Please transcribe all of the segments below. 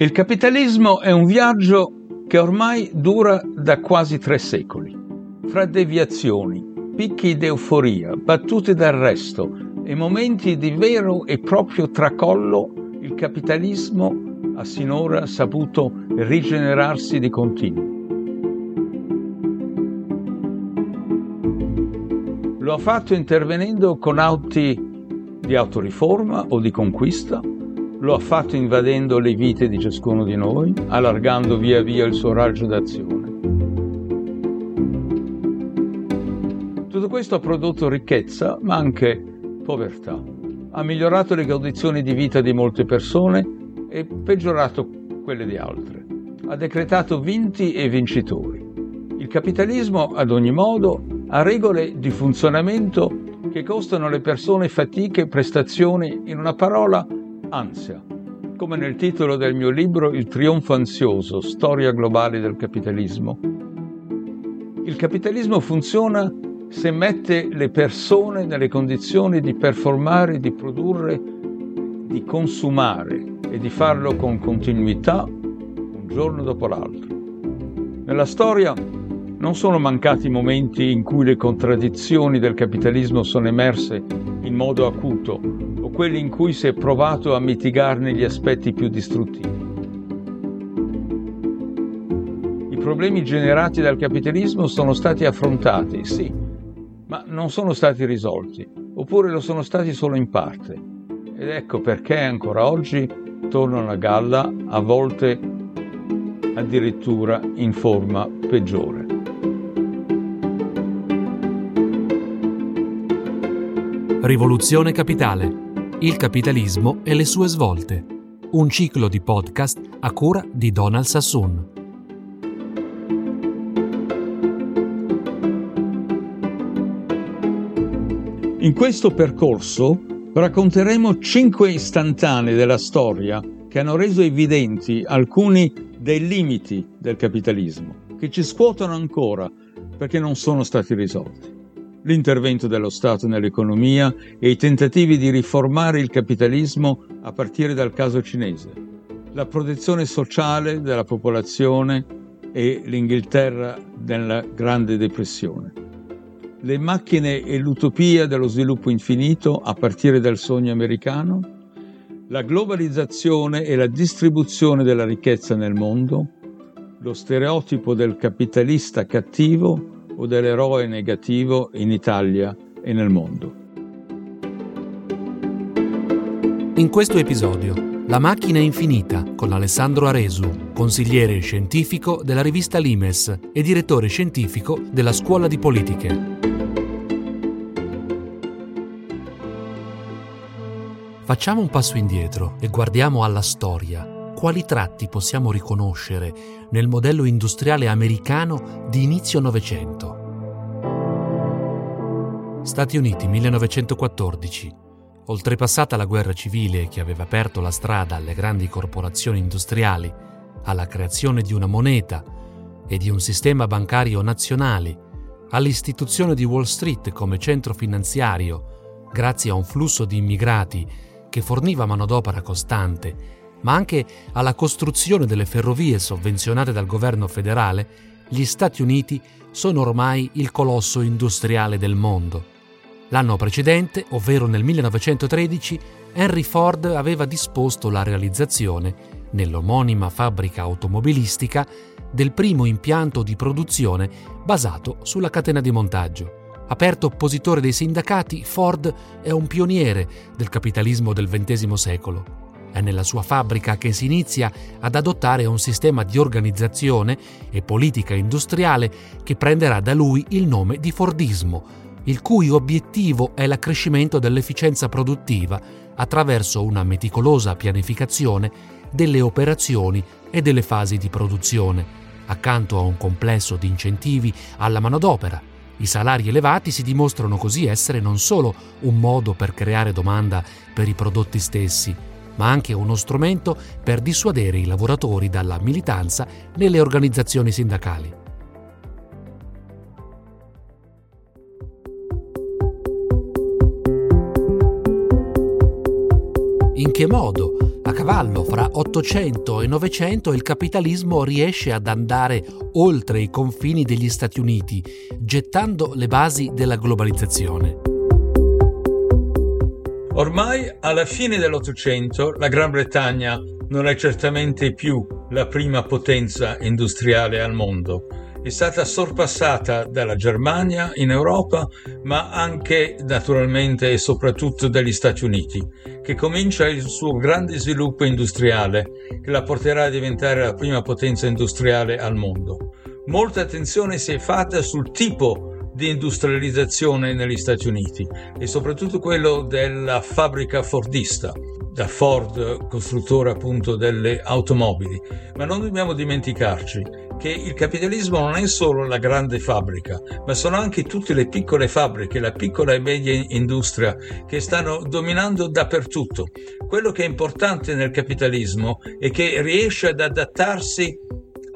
Il capitalismo è un viaggio che ormai dura da quasi tre secoli. Fra deviazioni, picchi d'euforia, battute d'arresto e momenti di vero e proprio tracollo, il capitalismo ha sinora saputo rigenerarsi di continuo. Lo ha fatto intervenendo con atti di autoriforma o di conquista, lo ha fatto invadendo le vite di ciascuno di noi, allargando via via il suo raggio d'azione. Tutto questo ha prodotto ricchezza, ma anche povertà. Ha migliorato le condizioni di vita di molte persone e peggiorato quelle di altre. Ha decretato vinti e vincitori. Il capitalismo, ad ogni modo, ha regole di funzionamento che costano alle persone fatiche prestazioni, in una parola, Ansia. Come nel titolo del mio libro Il trionfo ansioso, storia globale del capitalismo. Il capitalismo funziona se mette le persone nelle condizioni di performare, di produrre, di consumare e di farlo con continuità un giorno dopo l'altro. Nella storia non sono mancati momenti in cui le contraddizioni del capitalismo sono emerse in modo acuto o quelli in cui si è provato a mitigarne gli aspetti più distruttivi. I problemi generati dal capitalismo sono stati affrontati, sì, ma non sono stati risolti, oppure lo sono stati solo in parte. Ed ecco perché ancora oggi tornano a galla, a volte addirittura in forma peggiore. Rivoluzione Capitale. Il capitalismo e le sue svolte. Un ciclo di podcast a cura di Donald Sassoon. In questo percorso racconteremo cinque istantanee della storia che hanno reso evidenti alcuni dei limiti del capitalismo, che ci scuotono ancora perché non sono stati risolti l'intervento dello Stato nell'economia e i tentativi di riformare il capitalismo a partire dal caso cinese, la protezione sociale della popolazione e l'Inghilterra nella Grande Depressione, le macchine e l'utopia dello sviluppo infinito a partire dal sogno americano, la globalizzazione e la distribuzione della ricchezza nel mondo, lo stereotipo del capitalista cattivo o dell'eroe negativo in Italia e nel mondo. In questo episodio, La macchina infinita con Alessandro Aresu, consigliere scientifico della rivista Limes e direttore scientifico della Scuola di Politiche. Facciamo un passo indietro e guardiamo alla storia quali tratti possiamo riconoscere nel modello industriale americano di inizio Novecento. Stati Uniti 1914. Oltrepassata la guerra civile che aveva aperto la strada alle grandi corporazioni industriali, alla creazione di una moneta e di un sistema bancario nazionale, all'istituzione di Wall Street come centro finanziario, grazie a un flusso di immigrati che forniva manodopera costante ma anche alla costruzione delle ferrovie sovvenzionate dal governo federale, gli Stati Uniti sono ormai il colosso industriale del mondo. L'anno precedente, ovvero nel 1913, Henry Ford aveva disposto la realizzazione, nell'omonima fabbrica automobilistica, del primo impianto di produzione basato sulla catena di montaggio. Aperto oppositore dei sindacati, Ford è un pioniere del capitalismo del XX secolo. È nella sua fabbrica che si inizia ad adottare un sistema di organizzazione e politica industriale che prenderà da lui il nome di Fordismo, il cui obiettivo è l'accrescimento dell'efficienza produttiva attraverso una meticolosa pianificazione delle operazioni e delle fasi di produzione, accanto a un complesso di incentivi alla manodopera. I salari elevati si dimostrano così essere non solo un modo per creare domanda per i prodotti stessi, ma anche uno strumento per dissuadere i lavoratori dalla militanza nelle organizzazioni sindacali. In che modo, a cavallo fra 800 e 900, il capitalismo riesce ad andare oltre i confini degli Stati Uniti, gettando le basi della globalizzazione? Ormai alla fine dell'Ottocento la Gran Bretagna non è certamente più la prima potenza industriale al mondo. È stata sorpassata dalla Germania in Europa, ma anche naturalmente e soprattutto dagli Stati Uniti, che comincia il suo grande sviluppo industriale, che la porterà a diventare la prima potenza industriale al mondo. Molta attenzione si è fatta sul tipo di industrializzazione negli Stati Uniti e soprattutto quello della fabbrica fordista, da Ford, costruttore appunto delle automobili, ma non dobbiamo dimenticarci che il capitalismo non è solo la grande fabbrica, ma sono anche tutte le piccole fabbriche, la piccola e media industria che stanno dominando dappertutto. Quello che è importante nel capitalismo è che riesce ad adattarsi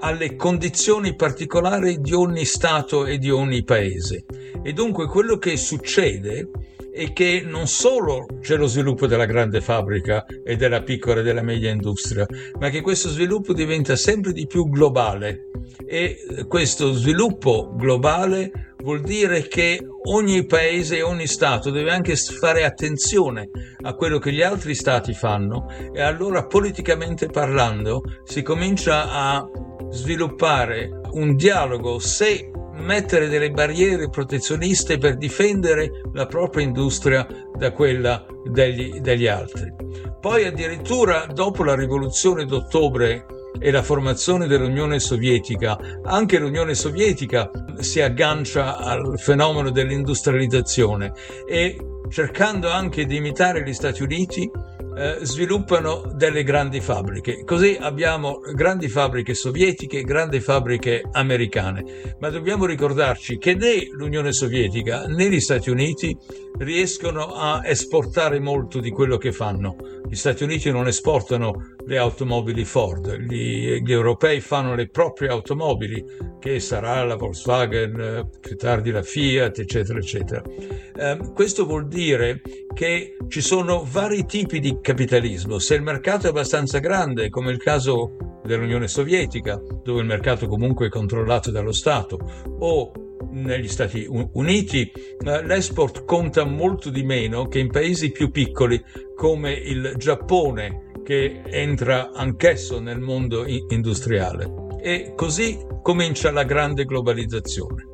alle condizioni particolari di ogni Stato e di ogni paese. E dunque quello che succede e che non solo c'è lo sviluppo della grande fabbrica e della piccola e della media industria, ma che questo sviluppo diventa sempre di più globale e questo sviluppo globale vuol dire che ogni paese e ogni Stato deve anche fare attenzione a quello che gli altri Stati fanno e allora politicamente parlando si comincia a sviluppare un dialogo se mettere delle barriere protezioniste per difendere la propria industria da quella degli, degli altri. Poi addirittura dopo la rivoluzione d'ottobre e la formazione dell'Unione Sovietica, anche l'Unione Sovietica si aggancia al fenomeno dell'industrializzazione e cercando anche di imitare gli Stati Uniti eh, sviluppano delle grandi fabbriche. Così abbiamo grandi fabbriche sovietiche, grandi fabbriche americane, ma dobbiamo ricordarci che né l'Unione Sovietica né gli Stati Uniti riescono a esportare molto di quello che fanno. Gli Stati Uniti non esportano le automobili Ford, gli, gli europei fanno le proprie automobili, che sarà la Volkswagen, più tardi la Fiat, eccetera, eccetera. Eh, questo vuol dire che ci sono vari tipi di capitalismo. Se il mercato è abbastanza grande, come il caso dell'Unione Sovietica, dove il mercato comunque è controllato dallo Stato, o negli Stati Uniti eh, l'export conta molto di meno che in paesi più piccoli come il Giappone che entra anch'esso nel mondo industriale. E così comincia la grande globalizzazione.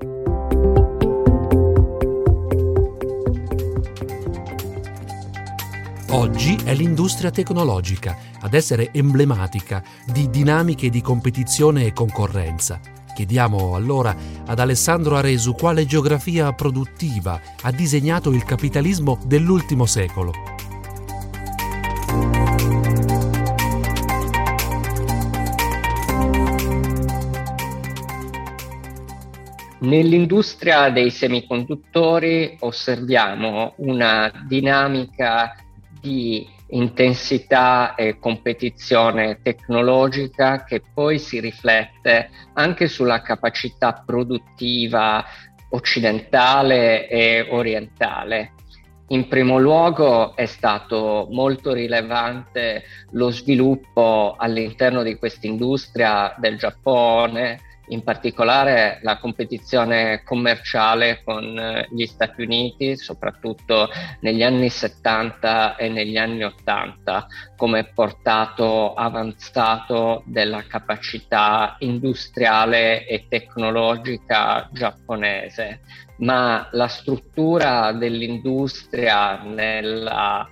Oggi è l'industria tecnologica ad essere emblematica di dinamiche di competizione e concorrenza. Chiediamo allora ad Alessandro Aresu quale geografia produttiva ha disegnato il capitalismo dell'ultimo secolo. Nell'industria dei semiconduttori osserviamo una dinamica di intensità e competizione tecnologica che poi si riflette anche sulla capacità produttiva occidentale e orientale. In primo luogo è stato molto rilevante lo sviluppo all'interno di questa industria del Giappone, in particolare la competizione commerciale con eh, gli Stati Uniti, soprattutto negli anni 70 e negli anni 80, come portato avanzato della capacità industriale e tecnologica giapponese. Ma la struttura dell'industria nella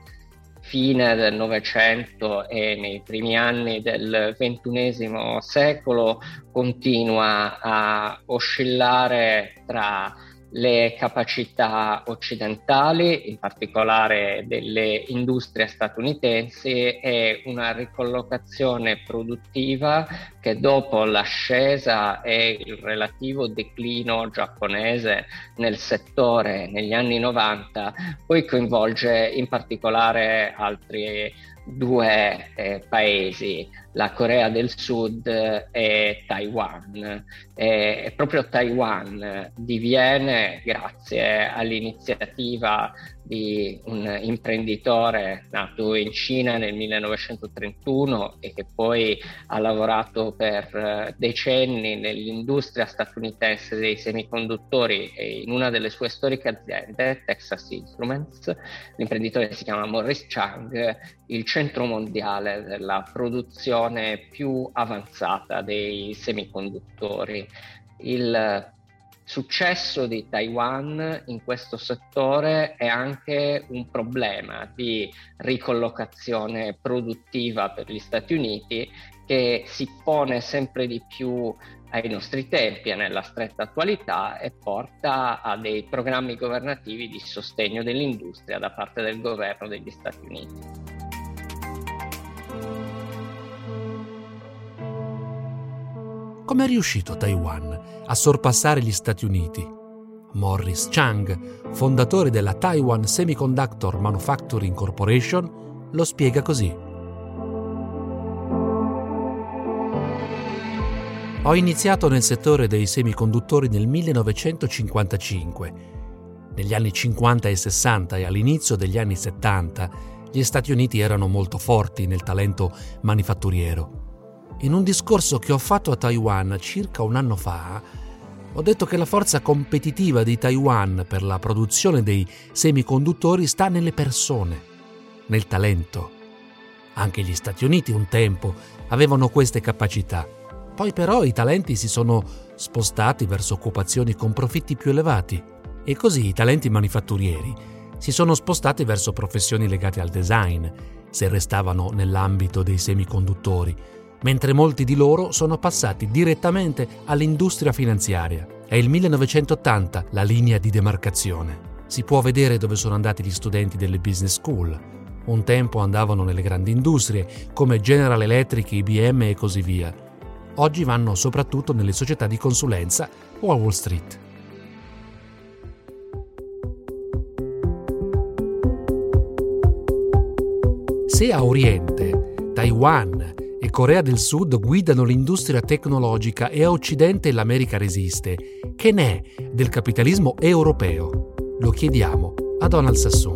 fine del Novecento e nei primi anni del XXI secolo continua a oscillare tra le capacità occidentali, in particolare delle industrie statunitensi, e una ricollocazione produttiva che dopo l'ascesa e il relativo declino giapponese nel settore negli anni 90 poi coinvolge in particolare altri due eh, paesi, la Corea del Sud e Taiwan. E proprio Taiwan diviene, grazie all'iniziativa di un imprenditore nato in Cina nel 1931 e che poi ha lavorato per decenni nell'industria statunitense dei semiconduttori e in una delle sue storiche aziende, Texas Instruments, l'imprenditore si chiama Morris Chang, il centro mondiale della produzione più avanzata dei semiconduttori. Il successo di Taiwan in questo settore è anche un problema di ricollocazione produttiva per gli Stati Uniti che si pone sempre di più ai nostri tempi e nella stretta attualità e porta a dei programmi governativi di sostegno dell'industria da parte del governo degli Stati Uniti. Come è riuscito Taiwan a sorpassare gli Stati Uniti? Morris Chang, fondatore della Taiwan Semiconductor Manufacturing Corporation, lo spiega così. Ho iniziato nel settore dei semiconduttori nel 1955. Negli anni 50 e 60 e all'inizio degli anni 70 gli Stati Uniti erano molto forti nel talento manifatturiero. In un discorso che ho fatto a Taiwan circa un anno fa, ho detto che la forza competitiva di Taiwan per la produzione dei semiconduttori sta nelle persone, nel talento. Anche gli Stati Uniti un tempo avevano queste capacità. Poi però i talenti si sono spostati verso occupazioni con profitti più elevati e così i talenti manifatturieri si sono spostati verso professioni legate al design, se restavano nell'ambito dei semiconduttori mentre molti di loro sono passati direttamente all'industria finanziaria. È il 1980 la linea di demarcazione. Si può vedere dove sono andati gli studenti delle business school. Un tempo andavano nelle grandi industrie come General Electric, IBM e così via. Oggi vanno soprattutto nelle società di consulenza o a Wall Street. Se a Oriente, Taiwan e Corea del Sud guidano l'industria tecnologica e a Occidente l'America resiste. Che ne è del capitalismo europeo? Lo chiediamo a Donald Sassoon.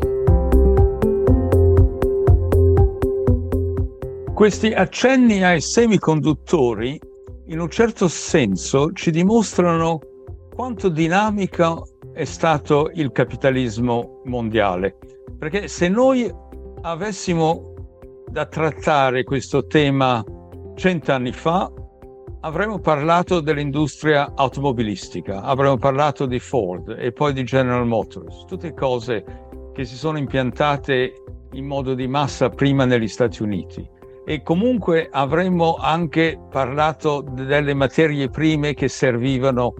Questi accenni ai semiconduttori, in un certo senso, ci dimostrano quanto dinamico è stato il capitalismo mondiale. Perché se noi avessimo da trattare questo tema cent'anni fa, avremmo parlato dell'industria automobilistica, avremmo parlato di Ford e poi di General Motors, tutte cose che si sono impiantate in modo di massa prima negli Stati Uniti. E comunque avremmo anche parlato delle materie prime che servivano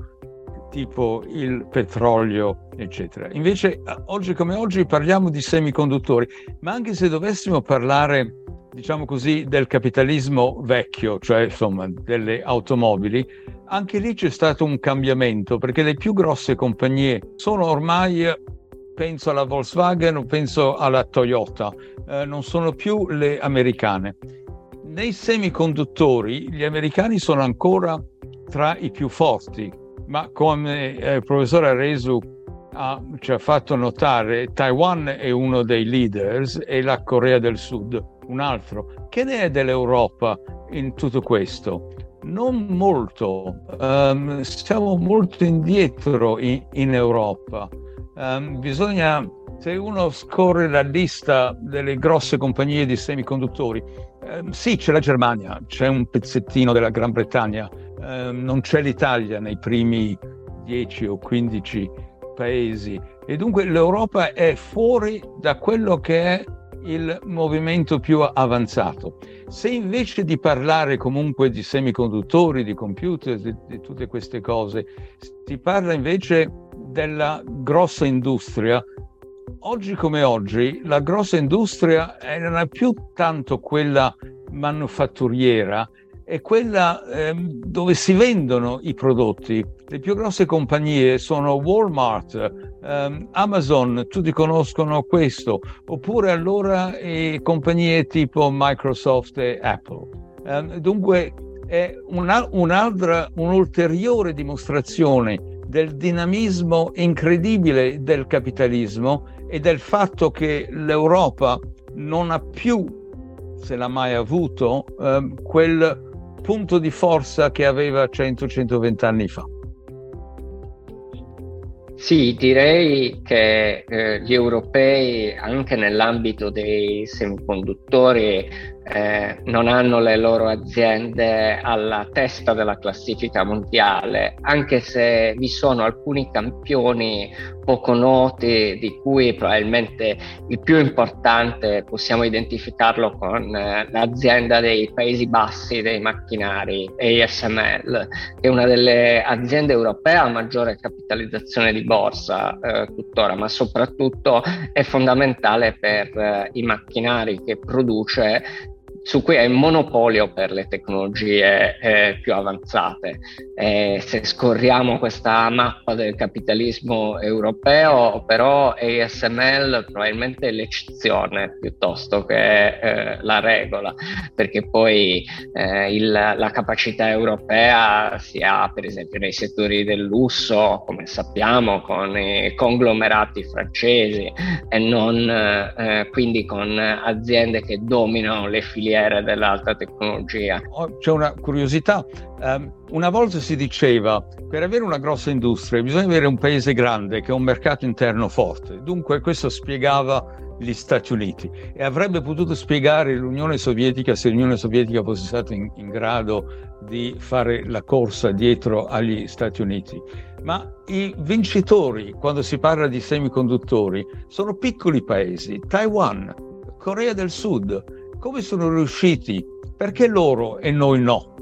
tipo il petrolio, eccetera. Invece, oggi come oggi parliamo di semiconduttori, ma anche se dovessimo parlare, diciamo così, del capitalismo vecchio, cioè insomma delle automobili, anche lì c'è stato un cambiamento, perché le più grosse compagnie sono ormai, penso alla Volkswagen penso alla Toyota, eh, non sono più le americane. Nei semiconduttori gli americani sono ancora tra i più forti, ma come eh, il professore Aresu ha, ci ha fatto notare, Taiwan è uno dei leaders e la Corea del Sud un altro. Che ne è dell'Europa in tutto questo? Non molto, um, siamo molto indietro in, in Europa. Um, bisogna, se uno scorre la lista delle grosse compagnie di semiconduttori, um, sì, c'è la Germania, c'è un pezzettino della Gran Bretagna, eh, non c'è l'Italia nei primi 10 o 15 paesi e dunque l'Europa è fuori da quello che è il movimento più avanzato. Se invece di parlare comunque di semiconduttori, di computer, di, di tutte queste cose, si parla invece della grossa industria, oggi come oggi la grossa industria non è più tanto quella manufatturiera, è quella ehm, dove si vendono i prodotti. Le più grosse compagnie sono Walmart, ehm, Amazon, tutti conoscono questo, oppure allora eh, compagnie tipo Microsoft e Apple. Eh, dunque è una, un'altra, un'ulteriore dimostrazione del dinamismo incredibile del capitalismo e del fatto che l'Europa non ha più, se l'ha mai avuto, eh, quel punto di forza che aveva 100-120 anni fa. Sì, direi che eh, gli europei anche nell'ambito dei semiconduttori eh, non hanno le loro aziende alla testa della classifica mondiale, anche se vi sono alcuni campioni poco noti, di cui probabilmente il più importante possiamo identificarlo con eh, l'azienda dei Paesi Bassi dei macchinari, ASML, che è una delle aziende europee a maggiore capitalizzazione di borsa eh, tuttora, ma soprattutto è fondamentale per eh, i macchinari che produce su cui è il monopolio per le tecnologie eh, più avanzate. Eh, se scorriamo questa mappa del capitalismo europeo, però ASML probabilmente è l'eccezione piuttosto che eh, la regola, perché poi eh, il, la capacità europea si ha per esempio nei settori del lusso, come sappiamo, con i conglomerati francesi e non eh, quindi con aziende che dominano le filiere filiere dell'alta tecnologia. Oh, c'è una curiosità. Um, una volta si diceva per avere una grossa industria bisogna avere un paese grande che ha un mercato interno forte. Dunque questo spiegava gli Stati Uniti e avrebbe potuto spiegare l'Unione Sovietica se l'Unione Sovietica fosse stata in, in grado di fare la corsa dietro agli Stati Uniti. Ma i vincitori, quando si parla di semiconduttori, sono piccoli paesi, Taiwan, Corea del Sud, come sono riusciti? Perché loro e noi no?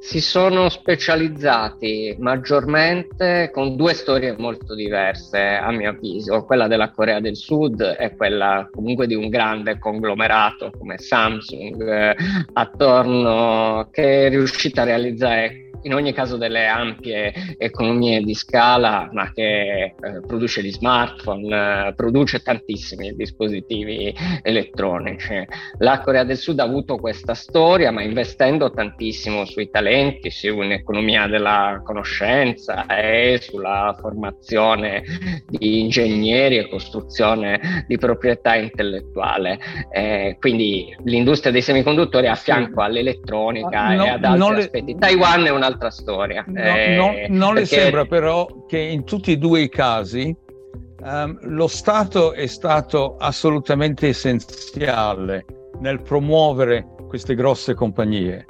Si sono specializzati maggiormente con due storie molto diverse, a mio avviso. Quella della Corea del Sud e quella comunque di un grande conglomerato come Samsung, eh, attorno che è riuscita a realizzare in ogni caso delle ampie economie di scala, ma che eh, produce gli smartphone, eh, produce tantissimi dispositivi elettronici. La Corea del Sud ha avuto questa storia, ma investendo tantissimo sui talenti, su un'economia della conoscenza e sulla formazione di ingegneri e costruzione di proprietà intellettuale. Eh, quindi l'industria dei semiconduttori a fianco all'elettronica no, e ad altri aspetti. Le... Taiwan è una un'altra storia. No, eh, no, non perché... le sembra però che in tutti e due i casi um, lo Stato è stato assolutamente essenziale nel promuovere queste grosse compagnie.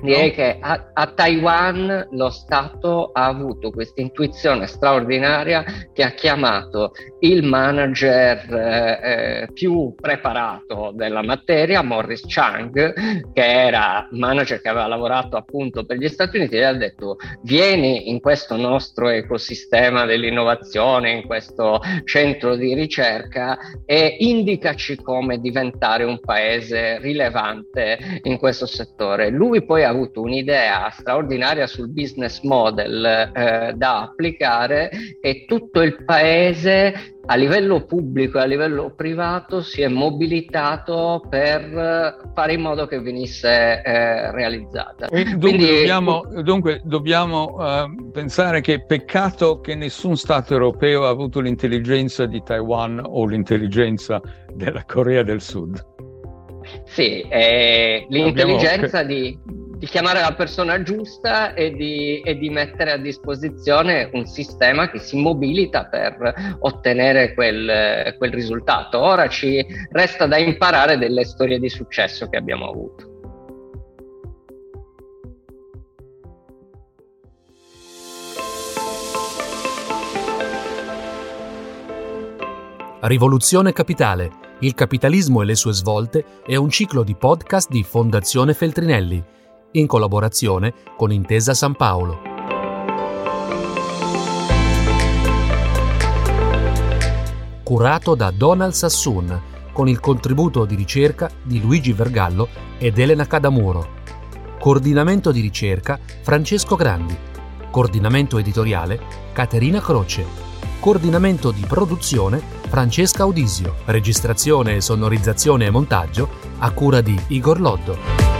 Direi no? che a, a, Taiwan lo Stato ha avuto questa intuizione straordinaria che ha chiamato il manager eh, eh, più preparato della materia, Morris Chang, che era manager che aveva lavorato appunto per gli Stati Uniti, e ha detto vieni in questo nostro ecosistema dell'innovazione, in questo centro di ricerca e indicaci come diventare un paese rilevante in questo settore. Lui poi ha avuto un'idea straordinaria sul business model eh, da applicare e tutto il paese a livello pubblico e a livello privato si è mobilitato per fare in modo che venisse eh, realizzata. Dunque Quindi, dobbiamo, dunque dobbiamo uh, pensare che peccato che nessun Stato europeo ha avuto l'intelligenza di Taiwan o l'intelligenza della Corea del Sud. Sì, eh, l'intelligenza Abbiamo... di di chiamare la persona giusta e di, e di, mettere a disposizione un sistema che si mobilita per ottenere quel, quel risultato. Ora ci resta da imparare delle storie di successo che abbiamo avuto. Rivoluzione Capitale, il capitalismo e le sue svolte è un ciclo di podcast di Fondazione Feltrinelli in collaborazione con Intesa San Paolo. Curato da Donald Sassoon, con il contributo di ricerca di Luigi Vergallo ed Elena Cadamuro. Coordinamento di ricerca Francesco Grandi. Coordinamento editoriale Caterina Croce. Coordinamento di produzione Francesca Audisio, registrazione, sonorizzazione e montaggio a cura di Igor Loddo.